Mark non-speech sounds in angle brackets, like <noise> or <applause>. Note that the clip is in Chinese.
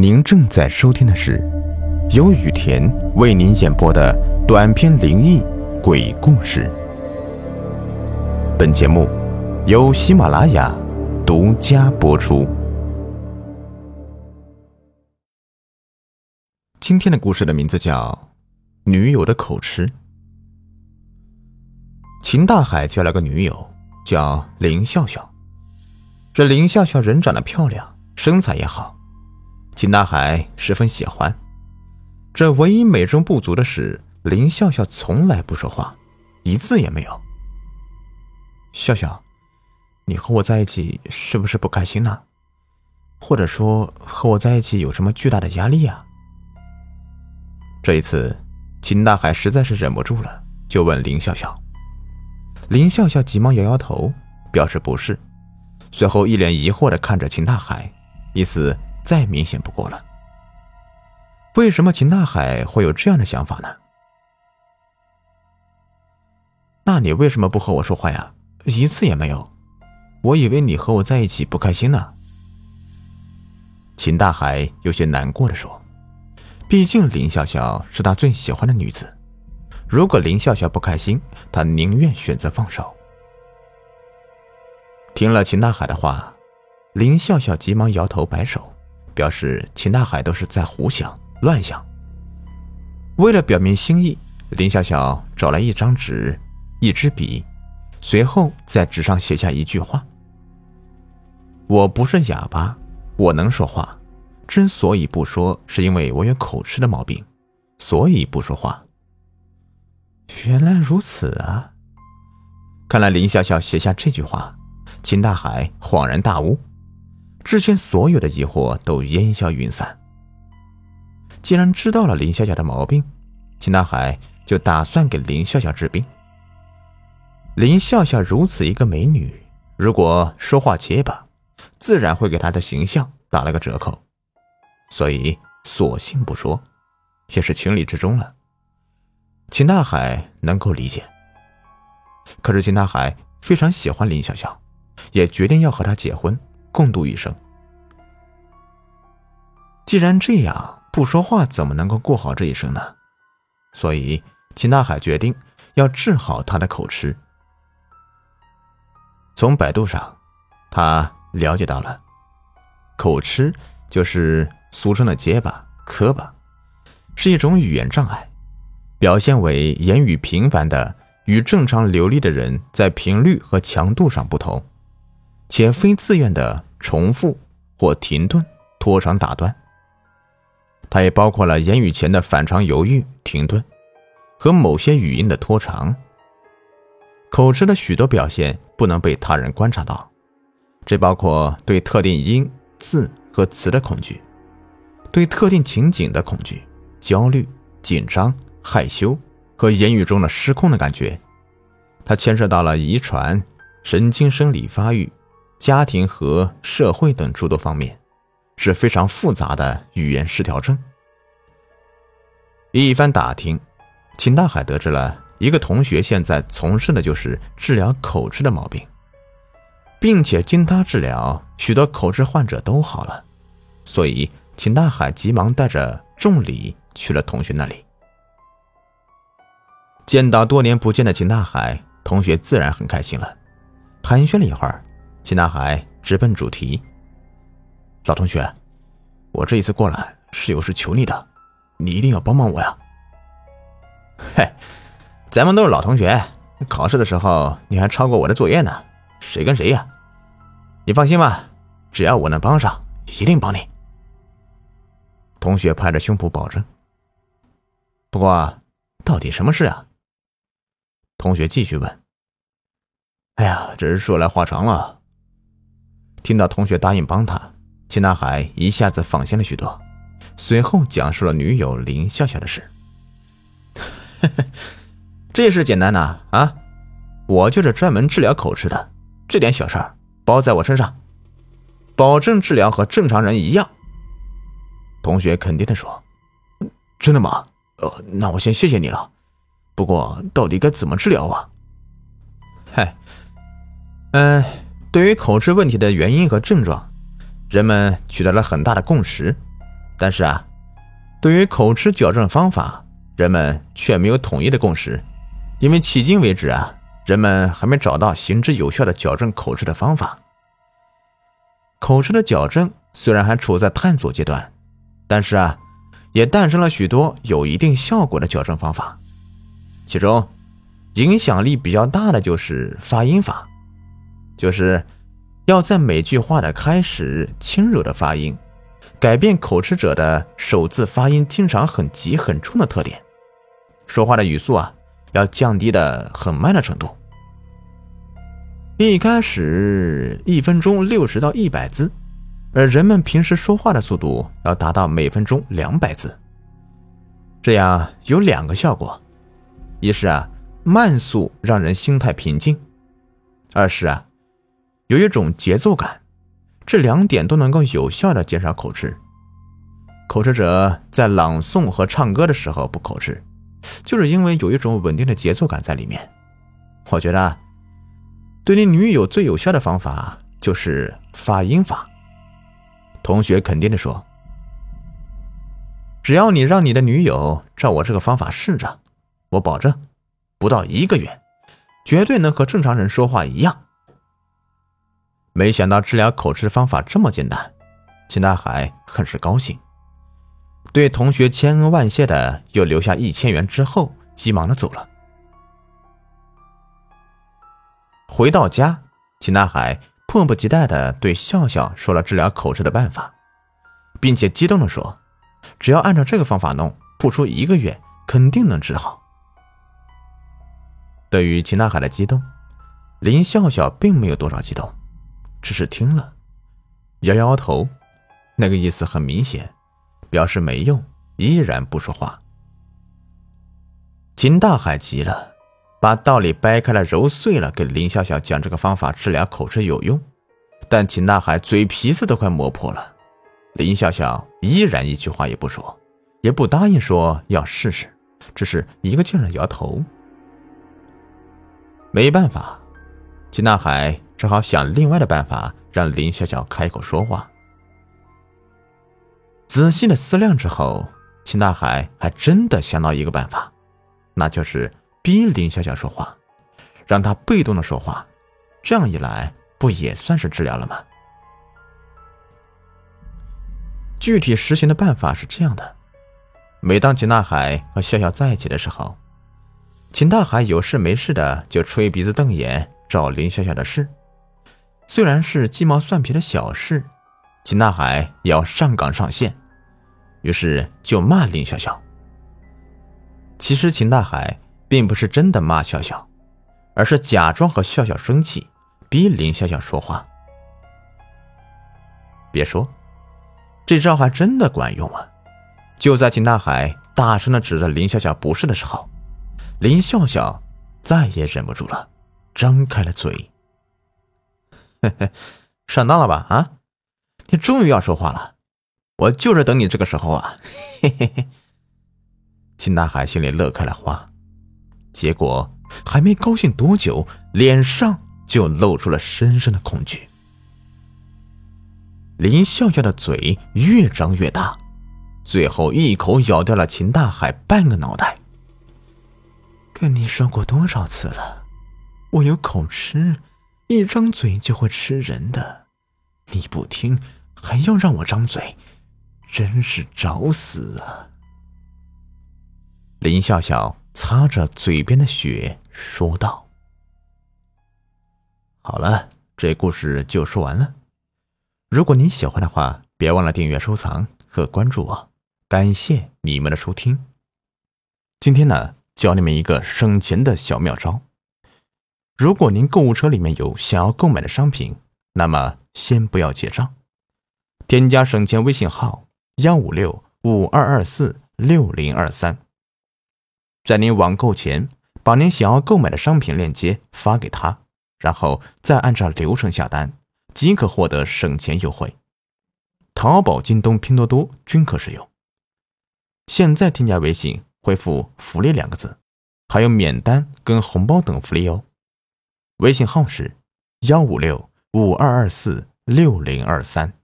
您正在收听的是由雨田为您演播的短篇灵异鬼故事。本节目由喜马拉雅独家播出。今天的故事的名字叫《女友的口吃》。秦大海交了个女友，叫林笑笑。这林笑笑人长得漂亮，身材也好。秦大海十分喜欢，这唯一美中不足的是，林笑笑从来不说话，一字也没有。笑笑，你和我在一起是不是不开心呢？或者说和我在一起有什么巨大的压力呀？这一次，秦大海实在是忍不住了，就问林笑笑。林笑笑急忙摇摇头，表示不是，随后一脸疑惑的看着秦大海，意思。再明显不过了。为什么秦大海会有这样的想法呢？那你为什么不和我说话呀？一次也没有。我以为你和我在一起不开心呢。秦大海有些难过的说：“毕竟林笑笑是他最喜欢的女子，如果林笑笑不开心，他宁愿选择放手。”听了秦大海的话，林笑笑急忙摇头摆手。表示秦大海都是在胡想乱想。为了表明心意，林笑笑找来一张纸、一支笔，随后在纸上写下一句话：“我不是哑巴，我能说话。之所以不说，是因为我有口吃的毛病，所以不说话。”原来如此啊！看来林笑笑写下这句话，秦大海恍然大悟。之前所有的疑惑都烟消云散。既然知道了林笑笑的毛病，秦大海就打算给林笑笑治病。林笑笑如此一个美女，如果说话结巴，自然会给她的形象打了个折扣，所以索性不说，也是情理之中了。秦大海能够理解。可是秦大海非常喜欢林笑笑，也决定要和她结婚。共度一生。既然这样，不说话怎么能够过好这一生呢？所以秦大海决定要治好他的口吃。从百度上，他了解到了，口吃就是俗称的结巴、磕巴，是一种语言障碍，表现为言语频繁的，与正常流利的人在频率和强度上不同。且非自愿的重复或停顿、拖长、打断，它也包括了言语前的反常犹豫、停顿，和某些语音的拖长。口吃的许多表现不能被他人观察到，这包括对特定音、字和词的恐惧，对特定情景的恐惧、焦虑、紧张、害羞和言语中的失控的感觉。它牵涉到了遗传、神经生理发育。家庭和社会等诸多方面，是非常复杂的语言失调症。一番打听，秦大海得知了一个同学现在从事的就是治疗口吃的毛病，并且经他治疗，许多口吃患者都好了。所以，秦大海急忙带着重礼去了同学那里。见到多年不见的秦大海，同学自然很开心了，寒暄了一会儿。秦大海直奔主题：“老同学，我这一次过来是有事求你的，你一定要帮帮我呀！”“ <laughs> 嘿，咱们都是老同学，考试的时候你还抄过我的作业呢，谁跟谁呀？你放心吧，只要我能帮上，一定帮你。”同学拍着胸脯保证。不过，到底什么事啊？同学继续问。“哎呀，这是说来话长了。”听到同学答应帮他，秦大海一下子放心了许多。随后讲述了女友林笑笑的事。<laughs> 这事简单呐，啊，我就是专门治疗口吃的，这点小事儿包在我身上，保证治疗和正常人一样。同学肯定的说：“真的吗？呃，那我先谢谢你了。不过到底该怎么治疗啊？”嗨，嗯。对于口吃问题的原因和症状，人们取得了很大的共识，但是啊，对于口吃矫正方法，人们却没有统一的共识，因为迄今为止啊，人们还没找到行之有效的矫正口吃的方法。口吃的矫正虽然还处在探索阶段，但是啊，也诞生了许多有一定效果的矫正方法，其中影响力比较大的就是发音法，就是要在每句话的开始轻柔的发音，改变口吃者的首字发音经常很急很重的特点，说话的语速啊要降低的很慢的程度。一开始一分钟六十到一百字，而人们平时说话的速度要达到每分钟两百字。这样有两个效果：一是啊，慢速让人心态平静；二是啊，有一种节奏感。这两点都能够有效的减少口吃。口吃者在朗诵和唱歌的时候不口吃，就是因为有一种稳定的节奏感在里面。我觉得。对你女友最有效的方法就是发音法。同学肯定的说：“只要你让你的女友照我这个方法试着，我保证，不到一个月，绝对能和正常人说话一样。”没想到治疗口吃的方法这么简单，秦大海很是高兴，对同学千恩万谢的又留下一千元之后，急忙的走了。回到家，秦大海迫不及待的对笑笑说了治疗口吃的办法，并且激动的说：“只要按照这个方法弄，不出一个月，肯定能治好。”对于秦大海的激动，林笑笑并没有多少激动，只是听了，摇摇头，那个意思很明显，表示没用，依然不说话。秦大海急了。把道理掰开了揉碎了，给林笑笑讲这个方法治疗口吃有用，但秦大海嘴皮子都快磨破了，林笑笑依然一句话也不说，也不答应说要试试，只是一个劲儿的摇头。没办法，秦大海只好想另外的办法让林笑笑开口说话。仔细的思量之后，秦大海还真的想到一个办法，那就是。逼林笑笑说话，让他被动的说话，这样一来，不也算是治疗了吗？具体实行的办法是这样的：每当秦大海和笑笑在一起的时候，秦大海有事没事的就吹鼻子瞪眼找林笑笑的事，虽然是鸡毛蒜皮的小事，秦大海也要上岗上线，于是就骂林笑笑。其实秦大海。并不是真的骂笑笑，而是假装和笑笑生气，逼林笑笑说话。别说，这招还真的管用啊！就在秦大海大声的指着林笑笑不是的时候，林笑笑再也忍不住了，张开了嘴。<laughs> 上当了吧？啊，你终于要说话了，我就是等你这个时候啊！嘿嘿嘿，秦大海心里乐开了花。结果还没高兴多久，脸上就露出了深深的恐惧。林笑笑的嘴越张越大，最后一口咬掉了秦大海半个脑袋。跟你说过多少次了，我有口吃，一张嘴就会吃人的。你不听，还要让我张嘴，真是找死啊！林笑笑。擦着嘴边的血，说道：“好了，这故事就说完了。如果您喜欢的话，别忘了订阅、收藏和关注我。感谢你们的收听。今天呢，教你们一个省钱的小妙招。如果您购物车里面有想要购买的商品，那么先不要结账，添加省钱微信号：幺五六五二二四六零二三。”在您网购前，把您想要购买的商品链接发给他，然后再按照流程下单，即可获得省钱优惠。淘宝、京东、拼多多均可使用。现在添加微信，回复“福利”两个字，还有免单跟红包等福利哦。微信号是幺五六五二二四六零二三。